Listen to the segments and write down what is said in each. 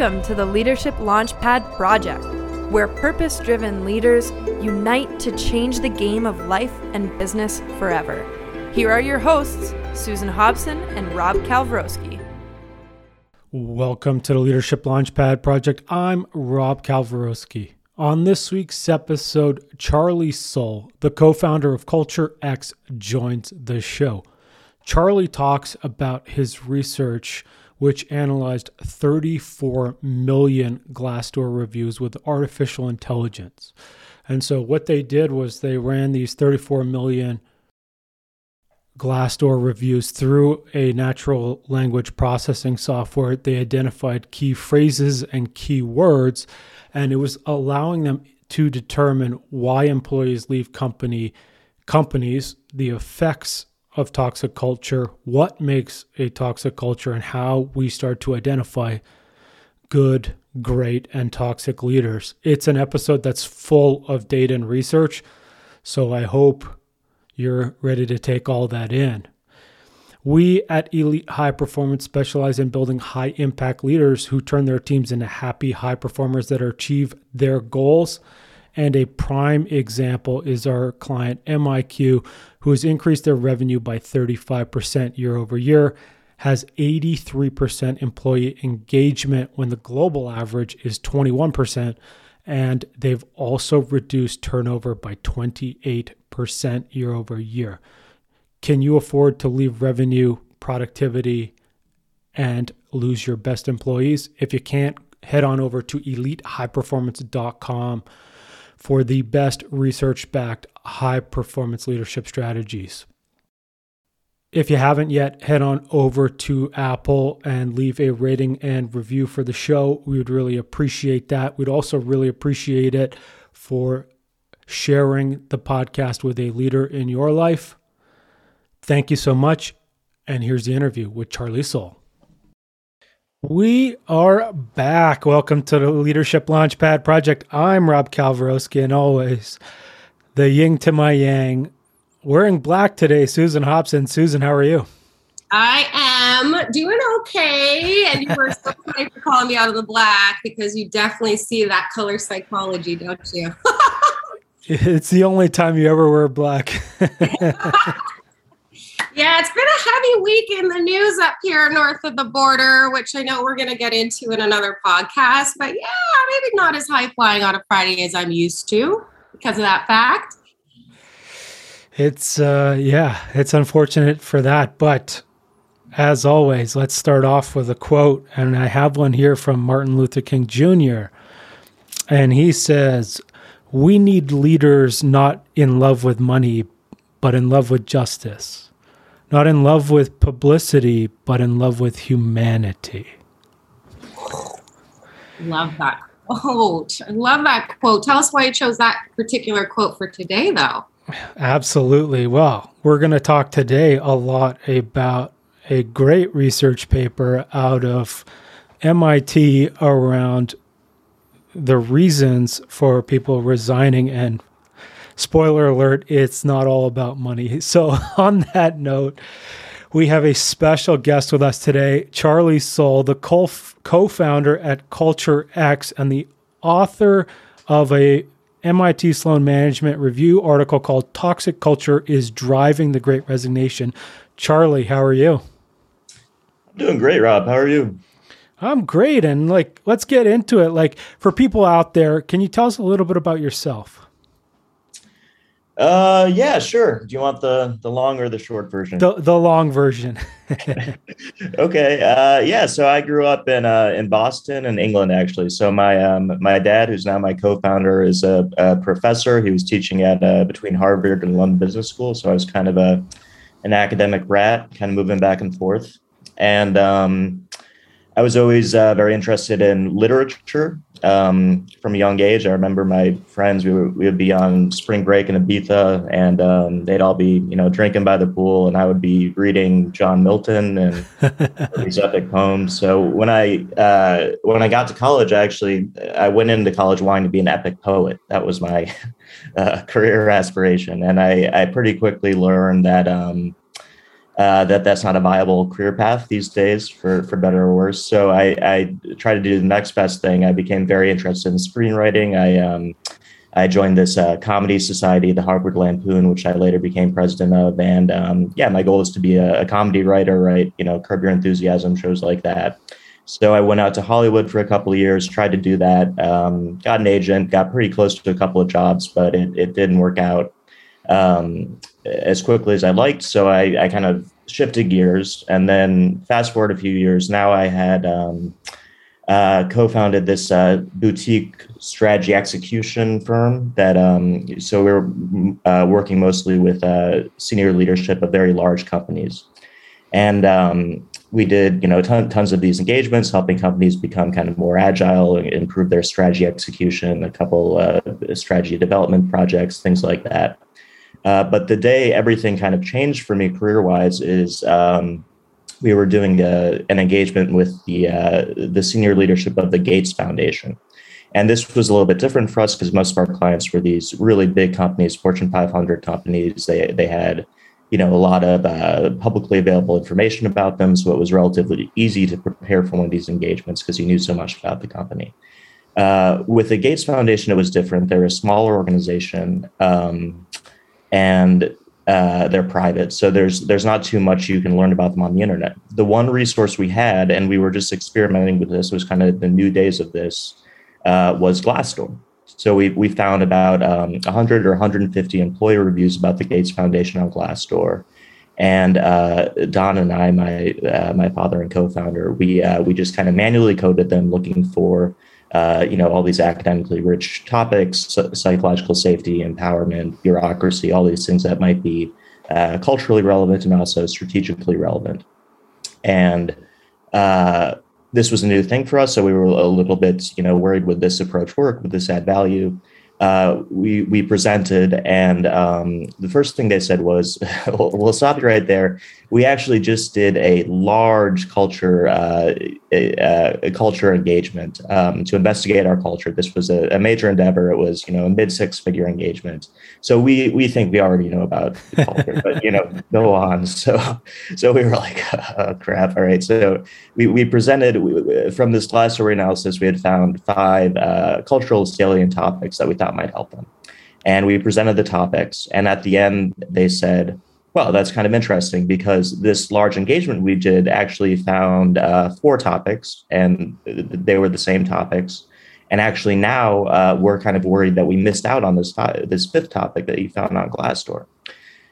Welcome to the Leadership Launchpad Project, where purpose driven leaders unite to change the game of life and business forever. Here are your hosts, Susan Hobson and Rob Kalwarowski. Welcome to the Leadership Launchpad Project. I'm Rob Kalwarowski. On this week's episode, Charlie Sull, the co founder of CultureX, joins the show. Charlie talks about his research which analyzed 34 million Glassdoor reviews with artificial intelligence. And so what they did was they ran these 34 million Glassdoor reviews through a natural language processing software. They identified key phrases and key words, and it was allowing them to determine why employees leave company companies, the effects of toxic culture, what makes a toxic culture, and how we start to identify good, great, and toxic leaders. It's an episode that's full of data and research. So I hope you're ready to take all that in. We at Elite High Performance specialize in building high impact leaders who turn their teams into happy high performers that achieve their goals and a prime example is our client MiQ, who has increased their revenue by 35% year over year, has 83% employee engagement when the global average is 21%, and they've also reduced turnover by 28% year over year. Can you afford to leave revenue, productivity, and lose your best employees? If you can't, head on over to elitehighperformance.com for the best research backed high performance leadership strategies. If you haven't yet, head on over to Apple and leave a rating and review for the show. We would really appreciate that. We'd also really appreciate it for sharing the podcast with a leader in your life. Thank you so much. And here's the interview with Charlie Sull. We are back. Welcome to the Leadership Launchpad Project. I'm Rob Kalwarowski, and always the ying to my yang. Wearing black today, Susan Hobson. Susan, how are you? I am doing okay. And you were so kind for calling me out of the black because you definitely see that color psychology, don't you? it's the only time you ever wear black. Yeah, it's been a heavy week in the news up here north of the border, which I know we're going to get into in another podcast. But yeah, maybe not as high flying on a Friday as I'm used to because of that fact. It's, uh, yeah, it's unfortunate for that. But as always, let's start off with a quote. And I have one here from Martin Luther King Jr. And he says, We need leaders not in love with money, but in love with justice not in love with publicity, but in love with humanity. Love that quote. I love that quote. Tell us why you chose that particular quote for today, though. Absolutely. Well, we're going to talk today a lot about a great research paper out of MIT around the reasons for people resigning and spoiler alert, it's not all about money. So, on that note, we have a special guest with us today, Charlie Sull, the co founder at CultureX and the author of a MIT Sloan Management Review article called Toxic Culture is Driving the Great Resignation. Charlie, how are you? I'm doing great, Rob. How are you? I'm great. And like, let's get into it. Like, for people out there, can you tell us a little bit about yourself? Uh, yeah, sure. Do you want the the long or the short version? The the long version. okay. Uh, yeah. So I grew up in uh, in Boston and England, actually. So my um, my dad, who's now my co-founder, is a, a professor. He was teaching at uh, between Harvard and London Business School. So I was kind of a an academic rat, kind of moving back and forth. And um, I was always uh, very interested in literature um, from a young age. I remember my friends, we, we would be on spring break in Ibiza and um, they'd all be, you know, drinking by the pool and I would be reading John Milton and these epic poems. So when I, uh, when I got to college, I actually, I went into college wanting to be an epic poet. That was my uh, career aspiration. And I, I pretty quickly learned that, um, uh, that that's not a viable career path these days, for for better or worse. So I, I tried to do the next best thing. I became very interested in screenwriting. I um, I joined this uh, comedy society, the Harvard Lampoon, which I later became president of. And um, yeah, my goal is to be a, a, comedy writer, right? you know, Curb Your Enthusiasm shows like that. So I went out to Hollywood for a couple of years, tried to do that, um, got an agent, got pretty close to a couple of jobs, but it, it didn't work out um, as quickly as I liked. So I, I kind of shifted gears. And then fast forward a few years, now I had um, uh, co-founded this uh, boutique strategy execution firm that um, so we are uh, working mostly with uh, senior leadership of very large companies and um, we did you know ton, tons of these engagements helping companies become kind of more agile improve their strategy execution a couple uh, strategy development projects things like that uh, but the day everything kind of changed for me career wise is um, we were doing a, an engagement with the uh, the senior leadership of the Gates Foundation, and this was a little bit different for us because most of our clients were these really big companies, Fortune 500 companies. They they had you know a lot of uh, publicly available information about them, so it was relatively easy to prepare for one of these engagements because you knew so much about the company. Uh, with the Gates Foundation, it was different. They're a smaller organization. Um, and uh, they're private, so there's there's not too much you can learn about them on the internet. The one resource we had, and we were just experimenting with this, was kind of the new days of this, uh, was Glassdoor. So we we found about um, 100 or 150 employee reviews about the Gates Foundation on Glassdoor, and uh, Don and I, my uh, my father and co-founder, we uh, we just kind of manually coded them, looking for uh, you know, all these academically rich topics, psychological safety, empowerment, bureaucracy, all these things that might be uh, culturally relevant and also strategically relevant. And uh, this was a new thing for us, so we were a little bit, you know, worried would this approach work? Would this add value? Uh, we we presented, and um, the first thing they said was, "We'll, stop you right there we actually just did a large culture uh, a, a, culture engagement um, to investigate our culture. This was a, a, major endeavor. It was you know a mid six figure engagement. So we we think we already know about culture, but you know go on. So so we were like oh, crap. All right. So we we presented we, from this last analysis. We had found five uh, cultural salient topics that we thought might help them, and we presented the topics. And at the end, they said well, that's kind of interesting because this large engagement we did actually found uh, four topics, and they were the same topics. And actually, now uh, we're kind of worried that we missed out on this to- this fifth topic that you found on Glassdoor.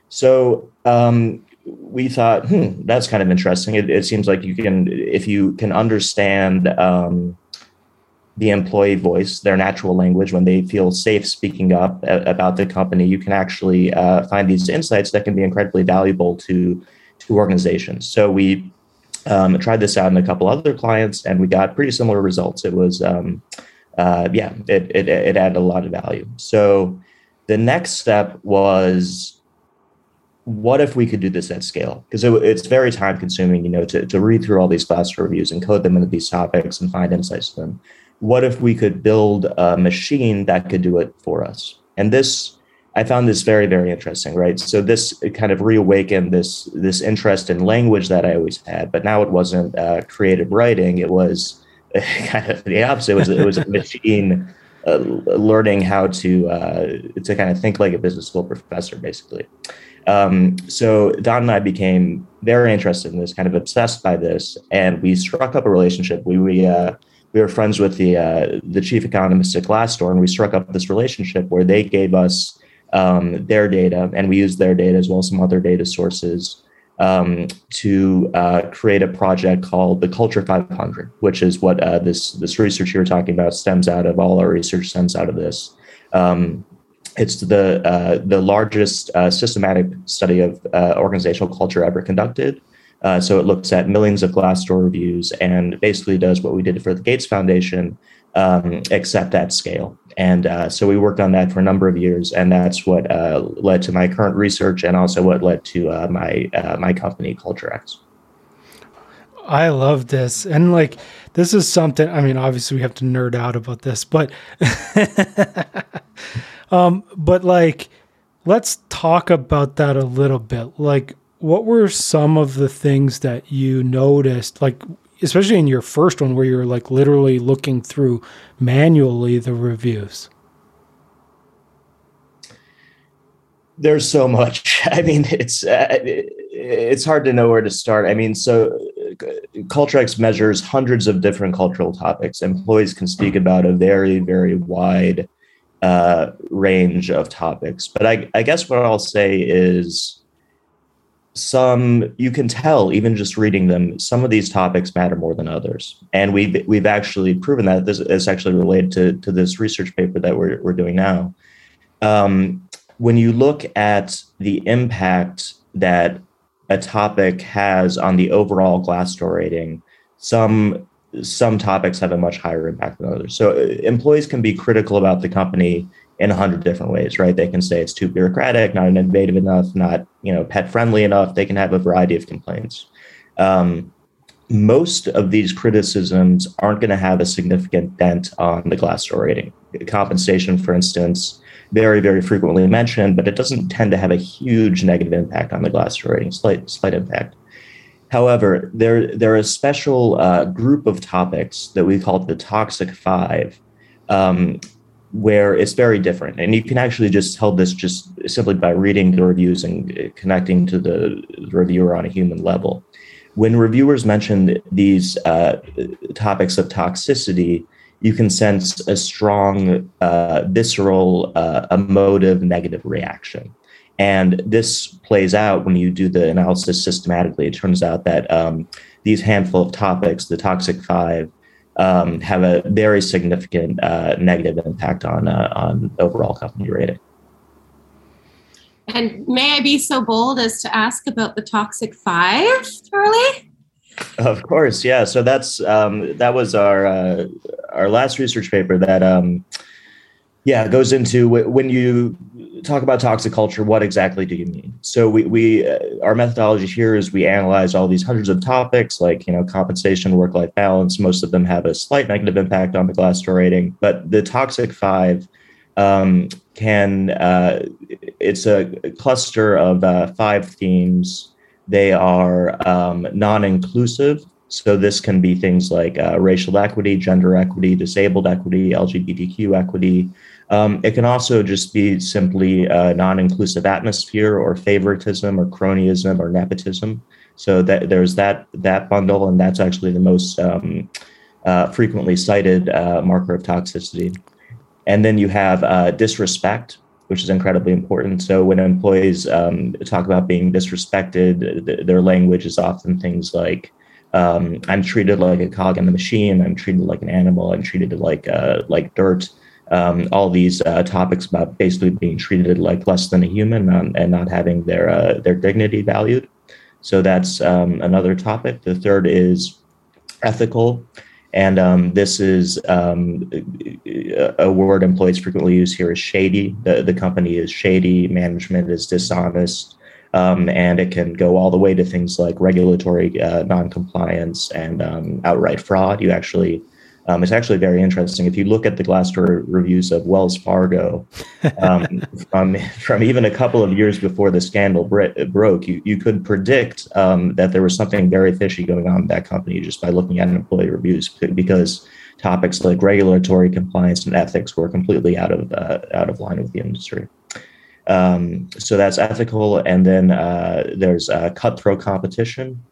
So um, we thought, hmm, that's kind of interesting. It, it, seems like you can, if you can understand um, the employee voice, their natural language, when they feel safe speaking up about the company, you can actually uh, find these insights that can be incredibly valuable to to organizations. So we um, tried this out in a couple other clients, and we got pretty similar results. It was, um, uh, yeah, it, it it added a lot of value. So the next step was what if we could do this at scale? Because it, it's very time consuming, you know, to, to read through all these class reviews and code them into these topics and find insights to them what if we could build a machine that could do it for us? And this, I found this very, very interesting, right? So this kind of reawakened this this interest in language that I always had, but now it wasn't uh, creative writing; it was kind of the opposite. It was it was a machine uh, learning how to uh, to kind of think like a business school professor, basically. Um, so Don and I became very interested in this, kind of obsessed by this, and we struck up a relationship. We we uh, we were friends with the uh, the chief economist at Glassdoor, and we struck up this relationship where they gave us um, their data, and we used their data as well as some other data sources um, to uh, create a project called the Culture 500, which is what uh, this this research you were talking about stems out of. All our research stems out of this. Um, it's the uh, the largest uh, systematic study of uh, organizational culture ever conducted. Uh, so it looks at millions of Glassdoor reviews and basically does what we did for the Gates Foundation, um, except at scale. And uh, so we worked on that for a number of years, and that's what uh, led to my current research, and also what led to uh, my uh, my company, CultureX. I love this, and like this is something. I mean, obviously we have to nerd out about this, but um, but like let's talk about that a little bit. Like what were some of the things that you noticed, like especially in your first one where you're like literally looking through manually the reviews? There's so much. I mean, it's uh, it's hard to know where to start. I mean, so CultureX measures hundreds of different cultural topics. Employees can speak about a very, very wide uh, range of topics. But I, I guess what I'll say is some you can tell even just reading them some of these topics matter more than others and we've we've actually proven that this is actually related to, to this research paper that we're, we're doing now um, when you look at the impact that a topic has on the overall Glassdoor rating, some some topics have a much higher impact than others. So uh, employees can be critical about the company in a hundred different ways, right? They can say it's too bureaucratic, not innovative enough, not you know pet friendly enough. They can have a variety of complaints. Um, most of these criticisms aren't going to have a significant dent on the Glassdoor rating. Compensation, for instance, very, very frequently mentioned, but it doesn't tend to have a huge negative impact on the Glassdoor rating, slight, slight impact. However, there, there are a special uh, group of topics that we call the toxic five, um, where it's very different. And you can actually just tell this just simply by reading the reviews and connecting to the reviewer on a human level. When reviewers mention these uh, topics of toxicity, you can sense a strong, uh, visceral, uh, emotive negative reaction. And this plays out when you do the analysis systematically. It turns out that um, these handful of topics, the toxic five, um, have a very significant uh, negative impact on uh, on overall company rating. And may I be so bold as to ask about the toxic five, Charlie? Of course, yeah. So that's um, that was our uh, our last research paper that um, yeah it goes into when you talk about toxic culture. What exactly do you mean? So we we uh, our methodology here is we analyze all these hundreds of topics like you know compensation, work life balance. Most of them have a slight negative impact on the Glassdoor rating, but the toxic five um, can uh, it's a cluster of uh, five themes they are um, non inclusive. So this can be things like uh, racial equity, gender equity, disabled equity, LGBTQ equity. Um, it can also just be simply a non-inclusive atmosphere or favoritism or cronyism or nepotism. So that there's that that bundle, and that's actually the most um, uh, frequently cited uh, marker of toxicity. And then you have uh, disrespect, which is incredibly important. So when employees um, talk about being disrespected, th- their language is often things like, um, "I'm treated like a cog in the machine. I'm treated like an animal. I'm treated like uh, like dirt." Um, all these uh, topics about basically being treated like less than a human and, and not having their uh, their dignity valued. So that's um, another topic. The third is ethical. And um, this is um, a word employees frequently use here is shady. The, the company is shady, management is dishonest, um, and it can go all the way to things like regulatory uh, noncompliance and um, outright fraud. You actually um, it's actually very interesting. If you look at the Glassdoor reviews of Wells Fargo um, from, from even a couple of years before the scandal broke, you, you could predict um, that there was something very fishy going on in that company just by looking at employee reviews because topics like regulatory compliance and ethics were completely out of uh, out of line with the industry. Um, so that's ethical, and then uh, there's uh, cutthroat competition.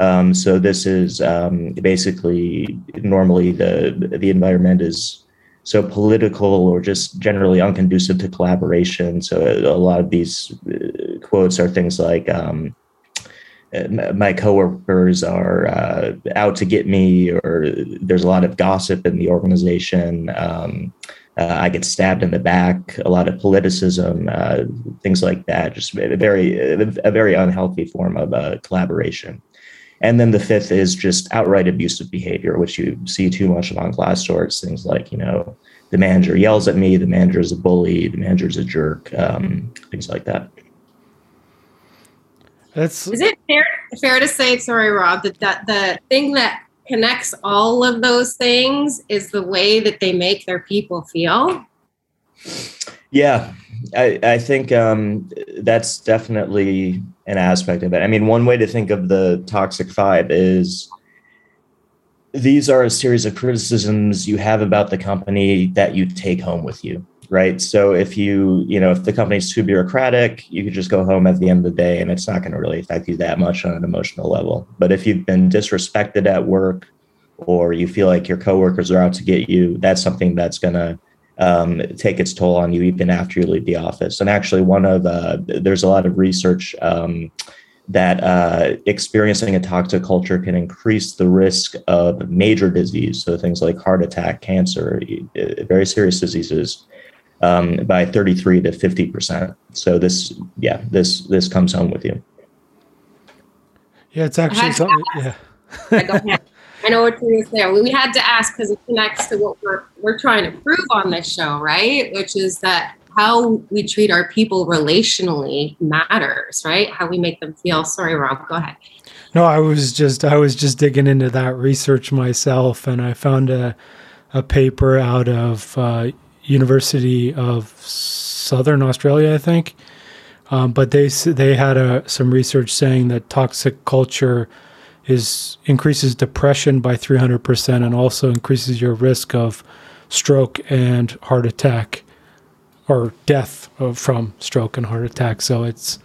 Um, so this is um, basically normally the the environment is so political or just generally unconducive to collaboration. So a lot of these uh, quotes are things like. Um, my coworkers are uh, out to get me, or there's a lot of gossip in the organization. Um, uh, I get stabbed in the back. A lot of politicism, uh, things like that. Just a very, a very unhealthy form of uh, collaboration. And then the fifth is just outright abusive behavior, which you see too much of on Glassdoor. It's things like, you know, the manager yells at me, the manager is a bully, the manager is a jerk, um, things like that. That's is it fair fair to say, sorry, Rob, that, that the thing that connects all of those things is the way that they make their people feel? Yeah, I, I think um, that's definitely an aspect of it. I mean, one way to think of the toxic five is these are a series of criticisms you have about the company that you take home with you right so if you you know if the company's too bureaucratic you could just go home at the end of the day and it's not going to really affect you that much on an emotional level but if you've been disrespected at work or you feel like your coworkers are out to get you that's something that's going to um, take its toll on you even after you leave the office and actually one of uh, there's a lot of research um, that uh, experiencing a toxic culture can increase the risk of major disease, so things like heart attack, cancer, very serious diseases, um, by 33 to 50 percent. So this, yeah, this this comes home with you. Yeah, it's actually something. Yeah. I know what you're saying. We had to ask because it connects to what we're we're trying to prove on this show, right? Which is that how we treat our people relationally matters, right? How we make them feel. Sorry, Rob, go ahead. No, I was just I was just digging into that research myself, and I found a a paper out of uh, University of Southern Australia, I think. Um, but they they had a, some research saying that toxic culture is increases depression by 300% and also increases your risk of stroke and heart attack or death from stroke and heart attack. So it's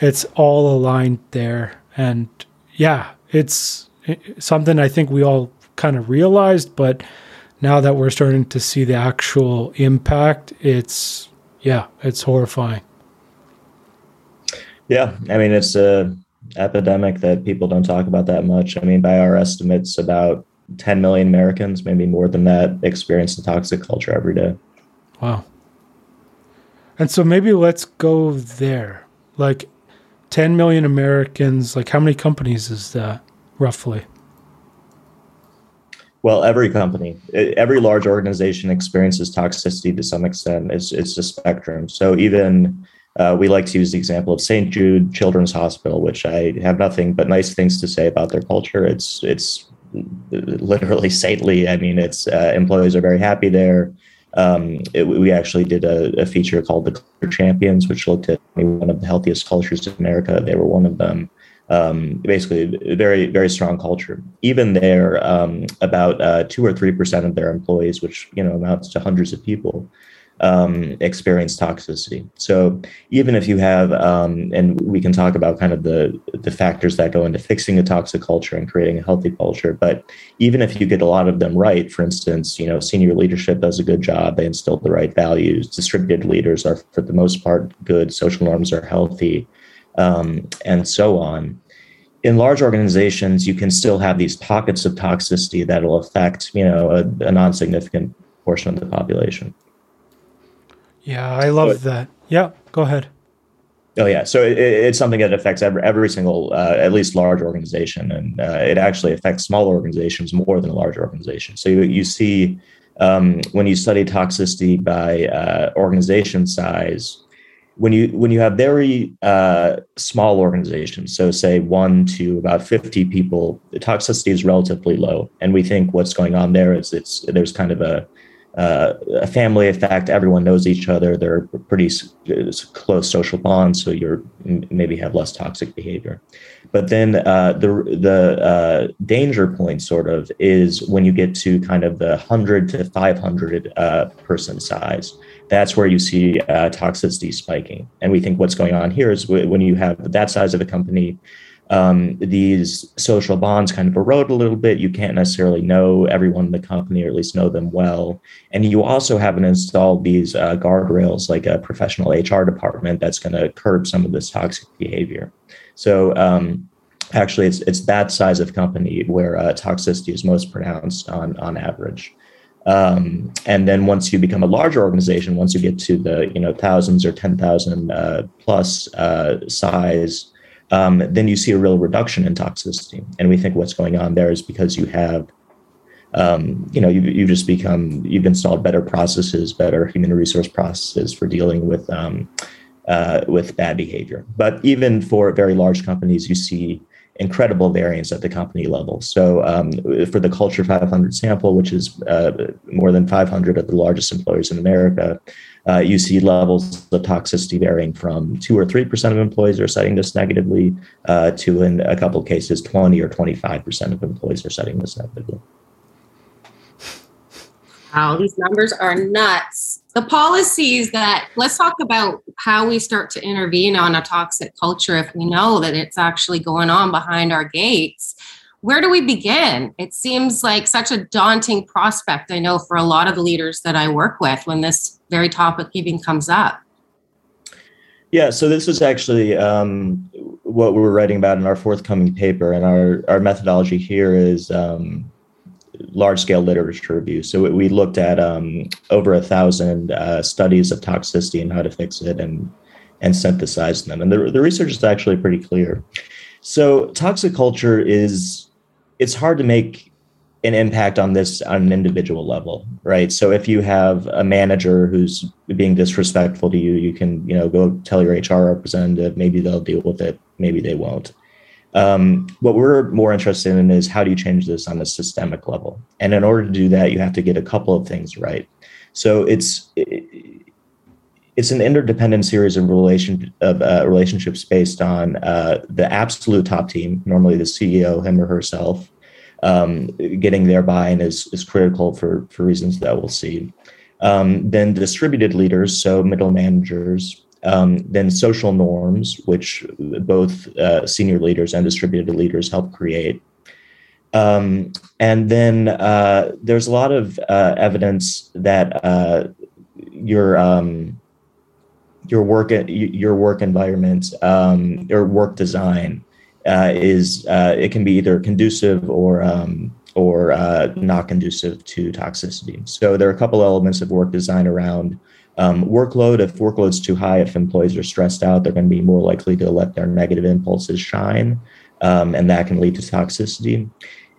it's all aligned there, and yeah, it's something I think we all kind of realized, but now that we're starting to see the actual impact, it's yeah, it's horrifying. Yeah, I mean it's a epidemic that people don't talk about that much. I mean, by our estimates, about 10 million Americans, maybe more than that, experience the toxic culture every day. Wow. And so maybe let's go there. Like 10 million Americans, like how many companies is that roughly? Well, every company, every large organization experiences toxicity to some extent. It's, it's a spectrum. So even uh, we like to use the example of St. Jude Children's Hospital, which I have nothing but nice things to say about their culture. It's it's literally saintly. I mean, its uh, employees are very happy there um, it, we actually did a, a, feature called the Culture Champions, which looked at one of the healthiest cultures in America. They were one of them. Um, basically, very very strong culture. Even there, um, about uh, two or three percent of their employees, which you know amounts to hundreds of people, um, experience toxicity. So even if you have, um, and we can talk about kind of the the factors that go into fixing a toxic culture and creating a healthy culture, but even if you get a lot of them right, for instance, you know, senior leadership does a good job, they instill the right values, distributed leaders are for the most part good, social norms are healthy, um, and so on. In large organizations, you can still have these pockets of toxicity that'll affect, you know, a, a non-significant portion of the population. Yeah, I love that. Yeah, go ahead. Oh yeah, so it, it's something that affects every every single, uh, at least large organization, and uh, it actually affects small organizations more than a large organization. So you, you see um, when you study toxicity by uh, organization size, when you when you have very uh, small organizations, so say one to about fifty people, the toxicity is relatively low, and we think what's going on there is it's there's kind of a uh, a family effect. Everyone knows each other. They're pretty close social bonds, so you're maybe have less toxic behavior. But then uh, the the uh, danger point sort of is when you get to kind of the hundred to five hundred uh, person size. That's where you see uh, toxicity spiking. And we think what's going on here is when you have that size of a company um, these social bonds kind of erode a little bit. You can't necessarily know everyone in the company, or at least know them well. And you also haven't installed these uh, guardrails like a professional HR department that's going to curb some of this toxic behavior. So, um, actually, it's it's that size of company where uh, toxicity is most pronounced on on average. Um, and then once you become a larger organization, once you get to the you know thousands or ten thousand uh, plus uh, size um, then you see a real reduction in toxicity. And we think what's going on there is because you have, um, you know, you, you've just become, you've installed better processes, better human resource processes for dealing with, um, uh, with bad behavior. But even for very large companies, you see incredible variance at the company level. So um, for the Culture 500 sample, which is uh, more than 500 of the largest employers in America, uh, you see levels of toxicity varying from two or three percent of employees are citing this negatively uh, to, in a couple of cases, 20 or 25 percent of employees are citing this negatively. Wow, these numbers are nuts. The policies that let's talk about how we start to intervene on a toxic culture if we know that it's actually going on behind our gates. Where do we begin? It seems like such a daunting prospect, I know, for a lot of the leaders that I work with when this very topic even comes up. Yeah, so this was actually um, what we were writing about in our forthcoming paper, and our, our methodology here is um, large scale literature review. So we looked at um, over a thousand uh, studies of toxicity and how to fix it and and synthesized them. And the, the research is actually pretty clear. So toxic culture is it's hard to make an impact on this on an individual level, right? So if you have a manager who's being disrespectful to you, you can you know go tell your HR representative. Maybe they'll deal with it. Maybe they won't. Um, what we're more interested in is how do you change this on a systemic level? And in order to do that, you have to get a couple of things right. So it's it's an interdependent series of relation of uh, relationships based on uh, the absolute top team, normally the CEO, him or herself. Um, getting their buy-in is is critical for for reasons that we'll see. Um, then distributed leaders, so middle managers, um, then social norms, which both uh, senior leaders and distributed leaders help create. Um, and then uh, there's a lot of uh, evidence that uh, your um, your work your work environment um, your work design uh, is uh, it can be either conducive or um, or not conducive to toxicity. So there are a couple elements of work design around um, workload, if workload's too high, if employees are stressed out, they're going to be more likely to let their negative impulses shine, um, and that can lead to toxicity.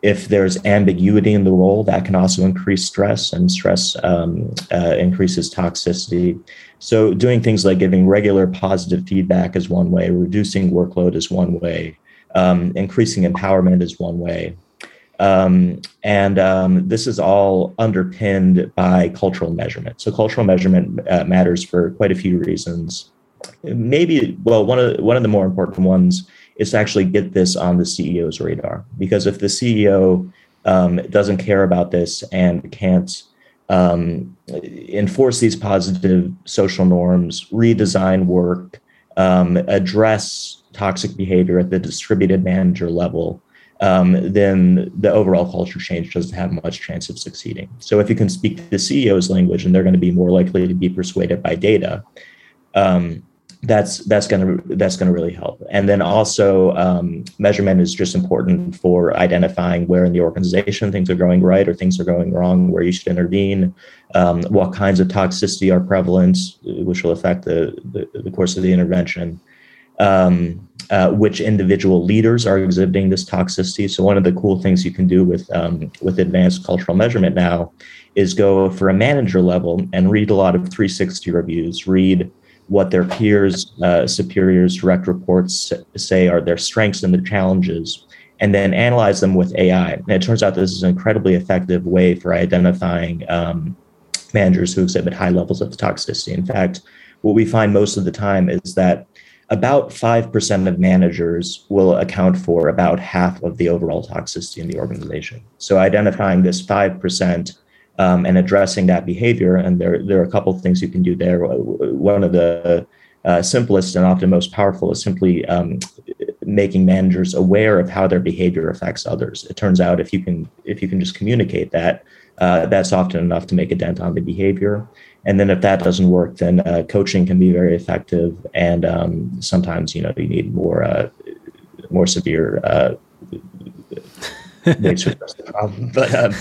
If there's ambiguity in the role, that can also increase stress, and stress um, uh, increases toxicity. So, doing things like giving regular positive feedback is one way, reducing workload is one way, um, increasing empowerment is one way. Um, and um, this is all underpinned by cultural measurement. So cultural measurement uh, matters for quite a few reasons. Maybe, well, one of one of the more important ones is to actually get this on the CEO's radar. Because if the CEO um, doesn't care about this and can't um, enforce these positive social norms, redesign work, um, address toxic behavior at the distributed manager level, um, then the overall culture change doesn't have much chance of succeeding. So if you can speak the CEO's language and they're going to be more likely to be persuaded by data, um, that's that's going to that's going to really help. And then also um, measurement is just important for identifying where in the organization things are going right or things are going wrong, where you should intervene, um, what kinds of toxicity are prevalent, which will affect the, the, the course of the intervention um, uh, which individual leaders are exhibiting this toxicity. So one of the cool things you can do with um, with advanced cultural measurement now is go for a manager level and read a lot of 360 reviews. Read what their peers, uh, superiors, direct reports say are their strengths and their challenges, and then analyze them with AI. And it turns out this is an incredibly effective way for identifying um, managers who exhibit high levels of toxicity. In fact, what we find most of the time is that about 5% of managers will account for about half of the overall toxicity in the organization. So identifying this 5% um, and addressing that behavior, and there, there are a couple of things you can do there. One of the uh, simplest and often most powerful is simply um, making managers aware of how their behavior affects others. It turns out if you can if you can just communicate that, uh, that's often enough to make a dent on the behavior. And then if that doesn't work, then uh, coaching can be very effective. And um, sometimes, you know, you need more uh, more severe the problem. But um,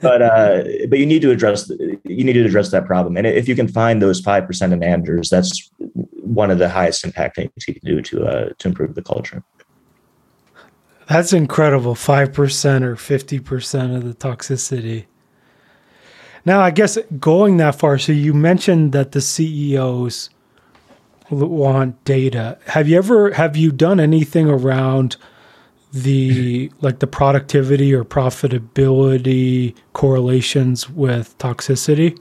but uh, but you need to address you need to address that problem. And if you can find those five percent of managers, that's one of the highest impact things you can do to uh, to improve the culture. That's incredible. Five percent or fifty percent of the toxicity. Now, I guess going that far, so you mentioned that the CEOs want data. Have you ever have you done anything around the like the productivity or profitability correlations with toxicity?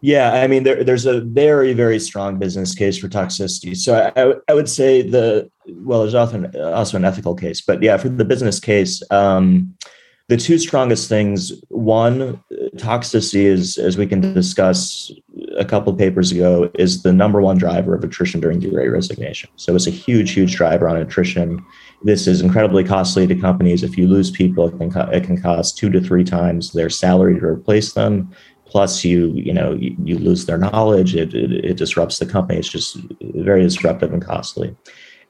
Yeah, I mean, there, there's a very, very strong business case for toxicity. So I, I would say the well, there's often also an ethical case, but yeah, for the business case, um, the two strongest things one toxicity is as we can discuss a couple of papers ago is the number one driver of attrition during the great resignation. So it's a huge huge driver on attrition. This is incredibly costly to companies. If you lose people it can, it can cost two to three times their salary to replace them. Plus you you know you, you lose their knowledge. It, it, it disrupts the company. It's just very disruptive and costly.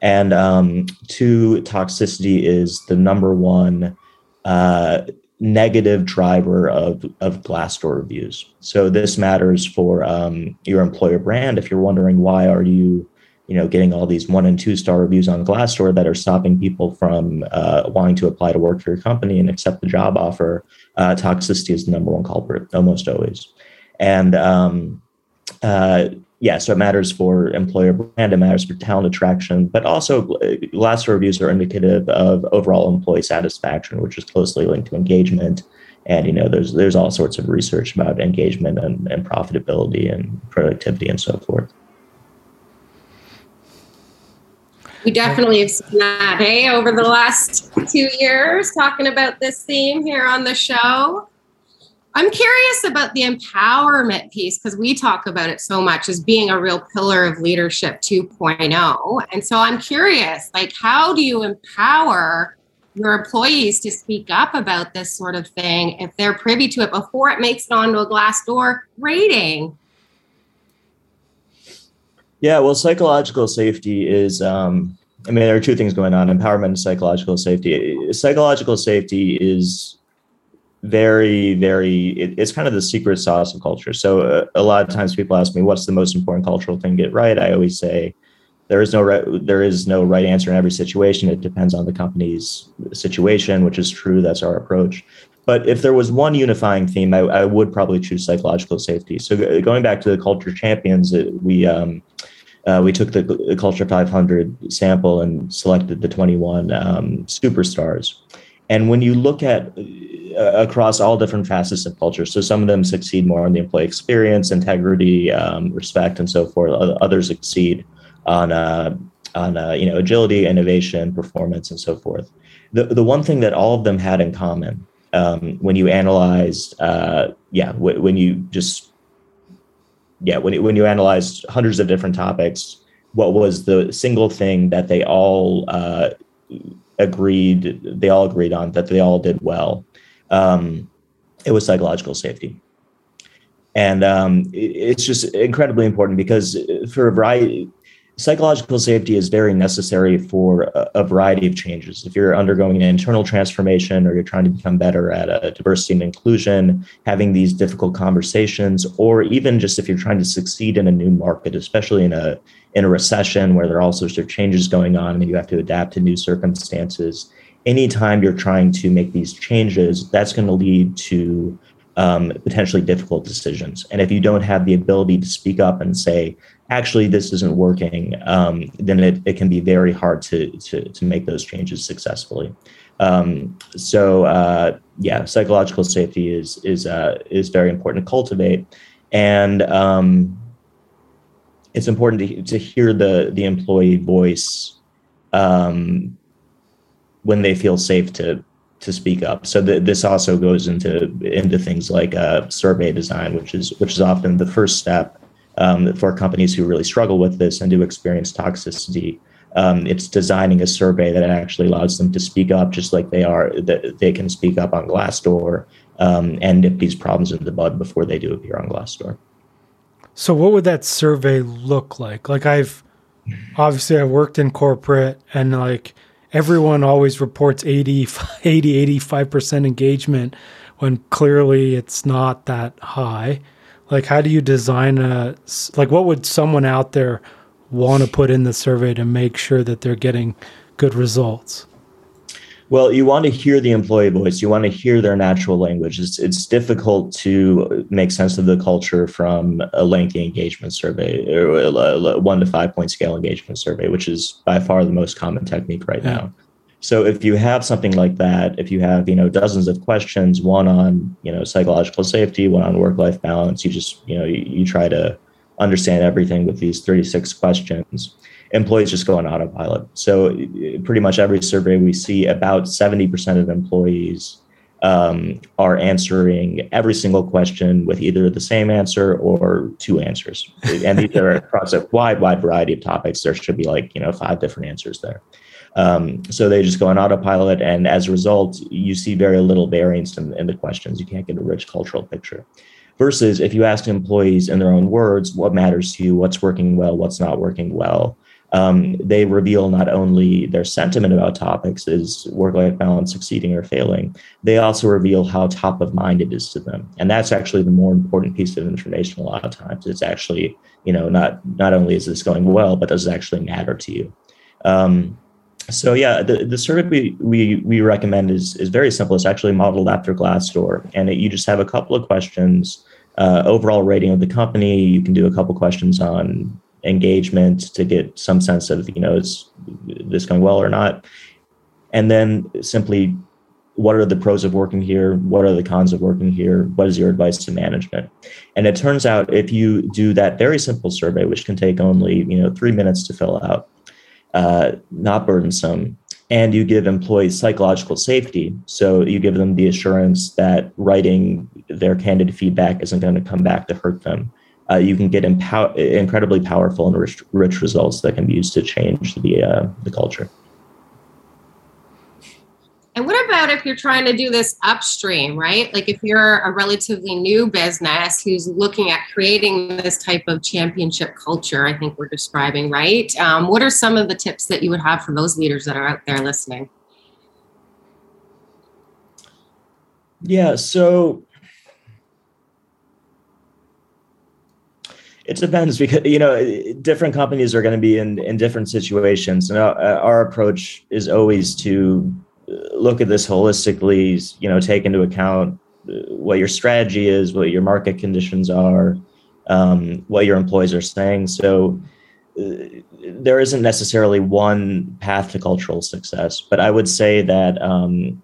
And um, two toxicity is the number one uh, negative driver of, of Glassdoor reviews. So this matters for um, your employer brand. If you're wondering why are you, you know, getting all these one and two star reviews on Glassdoor that are stopping people from uh, wanting to apply to work for your company and accept the job offer, uh, toxicity is the number one culprit almost always. And um, uh, yeah, so it matters for employer brand, it matters for talent attraction, but also uh, last reviews are indicative of overall employee satisfaction, which is closely linked to engagement. And you know, there's there's all sorts of research about engagement and, and profitability and productivity and so forth. We definitely have seen that, hey, over the last two years, talking about this theme here on the show. I'm curious about the empowerment piece because we talk about it so much as being a real pillar of leadership 2.0. And so I'm curious, like, how do you empower your employees to speak up about this sort of thing if they're privy to it before it makes it onto a Glassdoor rating? Yeah, well, psychological safety is, um, I mean, there are two things going on empowerment and psychological safety. Psychological safety is very very it, it's kind of the secret sauce of culture. So uh, a lot of times people ask me what's the most important cultural thing to get right? I always say there is no right there is no right answer in every situation. It depends on the company's situation which is true. That's our approach. But if there was one unifying theme i, I would probably choose psychological safety. So going back to the culture champions we um, uh, we took the, the, culture 500 sample and selected the 21 um, superstars. And when you look at uh, across all different facets of culture, so some of them succeed more on the employee experience, integrity, um, respect, and so forth. Others succeed on uh, on uh, you know agility, innovation, performance, and so forth. The the one thing that all of them had in common um, when you analyzed, uh, yeah, w- when you just yeah when when you analyzed hundreds of different topics, what was the single thing that they all uh, agreed they all agreed on that they all did well um, it was psychological safety and um, it, it's just incredibly important because for a variety psychological safety is very necessary for a, variety of changes. If you're undergoing an internal transformation or you're trying to become better at diversity and inclusion, having these difficult conversations, or even just if you're trying to succeed in a new market, especially in a in a recession where there are all sorts of changes going on and you have to adapt to new circumstances. Anytime you're trying to make these changes, that's going to lead to um, potentially difficult decisions. And if you don't have the ability to speak up and say, actually this isn't working, um, then it, it can be very hard to, to, to make those changes successfully. Um, so uh, yeah, psychological safety is is uh, is very important to cultivate, and um, it's important to, to hear the the employee voice um, when they feel safe to to speak up. So this also goes into into things like uh, survey design, which is which is often the first step um, for companies who really struggle with this and do experience toxicity. Um, it's designing a survey that actually allows them to speak up, just like they are that they can speak up on Glassdoor um, and nip these problems in the bud before they do appear on Glassdoor. So, what would that survey look like? Like, I've obviously I worked in corporate, and like everyone always reports 80, 80 85% engagement when clearly it's not that high. Like how do you design a like what would someone out there want to put in the survey to make sure that they're getting good results Well, you want to hear the employee voice. You want to hear their natural language. It's, it's difficult to make sense of the culture from a lengthy engagement survey or a one to five point scale engagement survey, which is by far the most common technique right yeah. now. So if you have something like that, if you have you know dozens of questions, one on you know psychological safety, one on work life balance, you just you know you, you try to understand everything with these 36 questions employees just go on autopilot. So pretty much every survey we see, about 70% of employees um, are answering every single question with either the same answer or two answers. And these are across a wide, wide variety of topics. There should be like, you know, five different answers there. Um, so they just go on autopilot. And as a result, you see very little variance in, in the questions. You can't get a rich cultural picture versus if you ask employees in their own words what matters to you what's working well what's not working well um, they reveal not only their sentiment about topics is work-life balance succeeding or failing. They also reveal how top of mind it is to them. And that's actually the more important piece of information a lot of times. It's actually you know not not only is this going well but does it actually matter to you? Um, so yeah the, the survey we, we, we recommend is is very simple. It's actually modeled after glassdoor. And it, you just have a couple of questions uh, overall rating of the company. You can do a couple questions on engagement to get some sense of you know is this going well or not? And then simply what are the pros of working here? What are the cons of working here? What is your advice to management? And it turns out if you do that very simple survey which can take only you know three minutes to fill out uh, not burdensome and you give employees psychological safety so you give them the assurance that writing their candid feedback isn't going to come back to hurt them uh, you can get empower- incredibly powerful and rich, rich, results that can be used to change the uh, the culture. And what about if you're trying to do this upstream, right? Like if you're a relatively new business who's looking at creating this type of championship culture, I think we're describing, right? Um, what are some of the tips that you would have for those leaders that are out there listening? Yeah, so It depends because you know different companies are going to be in in different situations, and our, our approach is always to look at this holistically. You know, take into account what your strategy is, what your market conditions are, um, what your employees are saying. So uh, there isn't necessarily one path to cultural success, but I would say that um,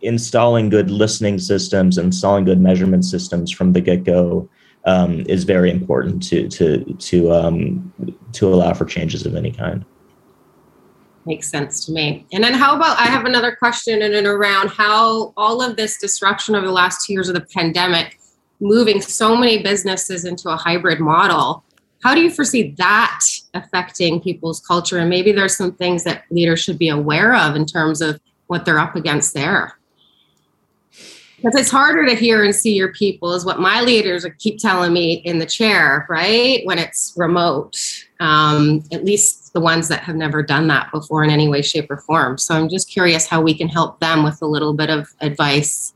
installing good listening systems, and installing good measurement systems from the get go um, is very important to to to um, to allow for changes of any kind. Makes sense to me. And then how about I have another question in and around how all of this disruption over the last two years of the pandemic, moving so many businesses into a hybrid model. How do you foresee that affecting people's culture? And maybe there's some things that leaders should be aware of in terms of what they're up against there because it's harder to hear and see your people is what my leaders keep telling me in the chair right? When it's remote um, at least the ones that have never done that before in any way shape or form. So i'm just curious how we can help them with a little bit of advice.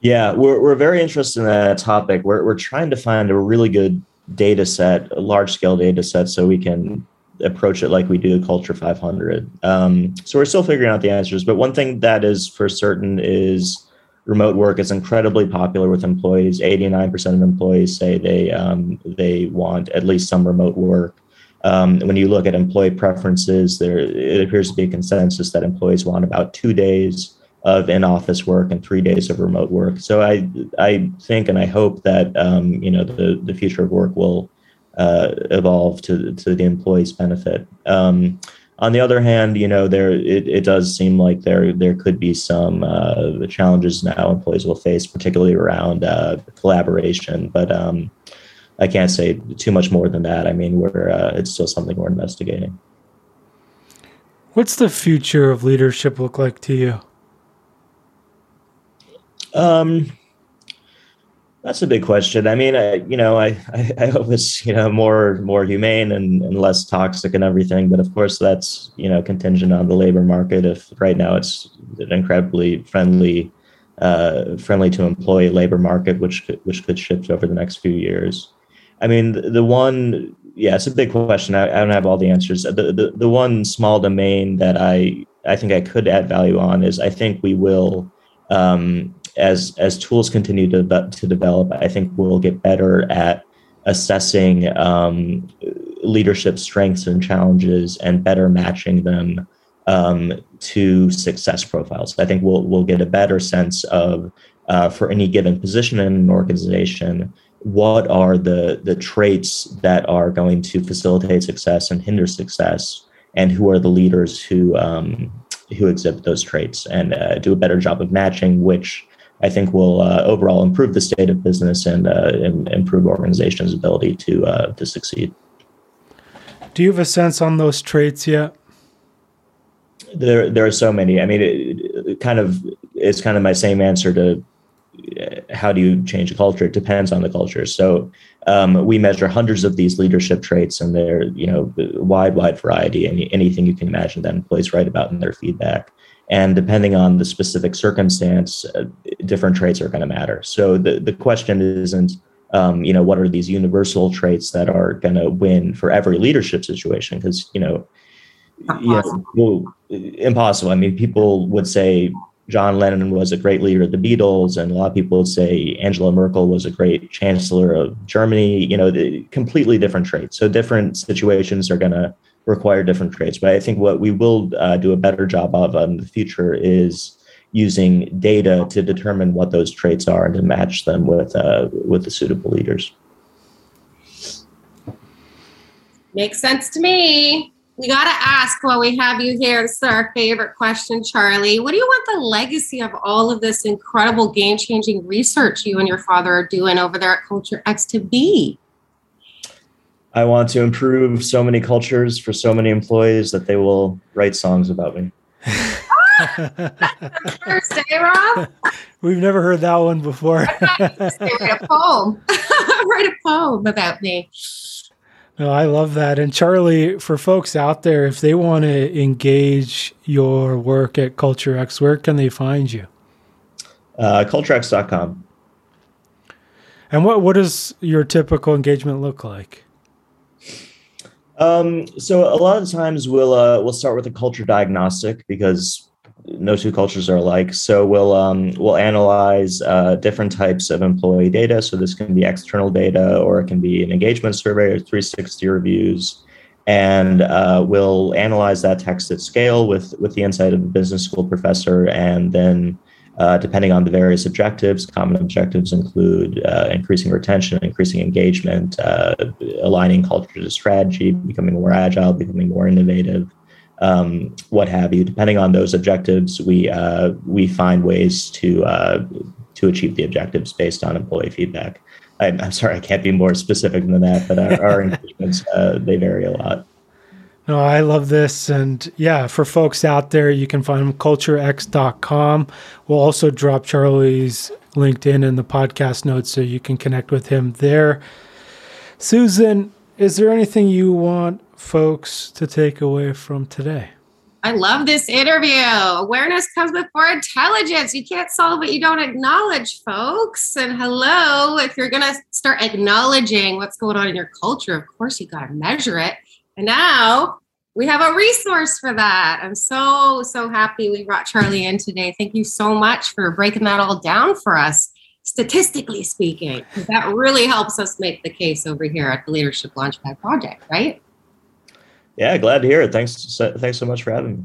Yeah we're, we're very interested in that topic. We're, we're trying to find a really good data set a large scale data set so we can approach it like we do culture 500 um, so we're still figuring out the answers but one thing that is for certain is remote work is incredibly popular with employees. 89% of employees say they um, they want at least some remote work. Um, when you look at employee preferences there it appears to be a consensus that employees want about two days of in-office work and three days of remote work. So i i think and i hope that um, you know the, the future of work will uh, evolve to to the employee's benefit. Um, on the other hand, you know, there it, it does seem like there there could be some uh, challenges now employees will face, particularly around uh, collaboration. But um, I can't say too much more than that. I mean, we're uh, it's still something we're investigating. What's the future of leadership look like to you? Um, that's a big question. I mean, I, you know, I, I, hope it's, you know, more, more humane and, and less toxic and everything. But of course, that's, you know, contingent on the labor market. If right now it's an incredibly friendly, uh, friendly to employee labor market, which could, which could shift over the next few years. I mean, the, the one yeah, it's a big question. I, I don't have all the answers. The, the the one small domain that I I think I could add value on is I think we will um, as as tools continue to to develop. I think we'll get better at assessing um, leadership strengths and challenges and better matching them um, to success profiles. I think we'll we'll get a better sense of uh, for any given position in an organization what are the the traits that are going to facilitate success and hinder success and who are the leaders who um, who exhibit those traits and uh, do a better job of matching which I think will uh, overall improve the state of business and, uh, improve organizations' ability to uh, to succeed. Do you have a sense on those traits yet? There, there are so many. I mean, it, it kind of it's kind of my same answer to how do you change a culture? It depends on the culture. So um, we measure hundreds of these leadership traits, and they're you know wide, wide variety. Any anything you can imagine that employees write about in their feedback. And depending on the specific circumstance, uh, different traits are going to matter. So the the question isn't um, you know what are these universal traits that are going to win for every leadership situation because you know yeah, well, impossible. I mean, people would say John Lennon was a great leader of the Beatles, and a lot of people would say Angela Merkel was a great chancellor of Germany. You know, the, completely different traits. So different situations are going to require different traits. But I think what we will uh, do a better job of in the future is using data to determine what those traits are and to match them with uh, with the suitable leaders. Makes sense to me we got to ask while we have you here. This is our favorite question, Charlie. What do you want the legacy of all of this incredible game changing research you and your father are doing over there at Culture X to be? I want to improve so many cultures for so many employees that they will write songs about me. First day, Rob. We've never heard that one before. write a poem. write a poem about me. No, I love that. And Charlie, for folks out there, if they want to engage your work at CultureX, where can they find you? Uh, CultureX.com. And what, what does your typical engagement look like? Um, so a lot of times we'll uh, we'll start with a culture diagnostic because no two cultures are alike. So we'll um, we'll analyze uh, different types of employee data. So this can be external data, or it can be an engagement survey or 360 reviews, and uh, we'll analyze that text at scale with with the insight of a business school professor, and then. Uh, depending on the various objectives, common objectives include uh, increasing retention, increasing engagement, uh, aligning culture to strategy, becoming more agile, becoming more innovative, um, what have you. Depending on those objectives, we uh, we find ways to uh, to achieve the objectives based on employee feedback. I'm, I'm, sorry, I can't be more specific than that, but our, our engagements uh, they vary a lot. No, I love this. And yeah, for folks out there, you can find culturex.com. We'll also drop Charlie's LinkedIn in the podcast notes so you can connect with him there. Susan, is there anything you want folks to take away from today? I love this interview. Awareness comes before intelligence. You can't solve what you don't acknowledge, folks. And hello, if you're going to start acknowledging what's going on in your culture, of course, you got to measure it. And now we have a resource for that. I'm so, so happy we brought Charlie in today. Thank you so much for breaking that all down for us, statistically speaking. That really helps us make the case over here at the Leadership Launchpad Project, right? Yeah, glad to hear it. Thanks, so, thanks so much for having me.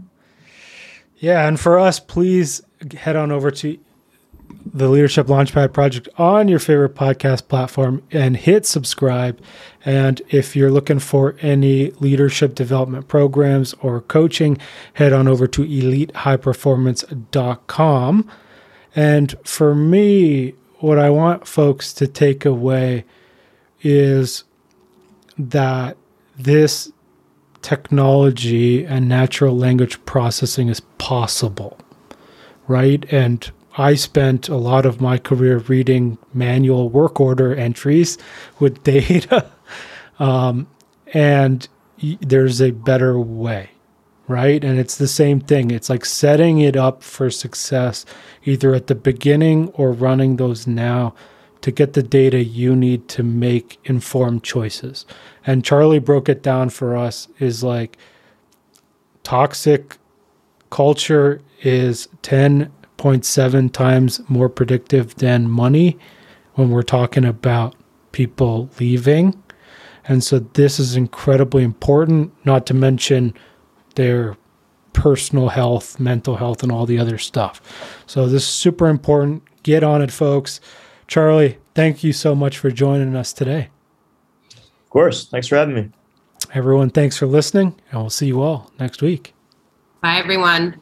Yeah, and for us, please head on over to the Leadership Launchpad Project on your favorite podcast platform and hit subscribe. And if you're looking for any leadership development programs or coaching, head on over to elitehighperformance.com. And for me, what I want folks to take away is that this technology and natural language processing is possible, right? And I spent a lot of my career reading manual work order entries with data. Um, and there's a better way, right? And it's the same thing. It's like setting it up for success, either at the beginning or running those now to get the data you need to make informed choices. And Charlie broke it down for us is like toxic culture is 10.7 times more predictive than money when we're talking about people leaving. And so this is incredibly important, not to mention their personal health, mental health, and all the other stuff. So this is super important. Get on it, folks. Charlie, thank you so much for joining us today. Of course. Thanks for having me. Everyone, thanks for listening, and we'll see you all next week. Bye, everyone.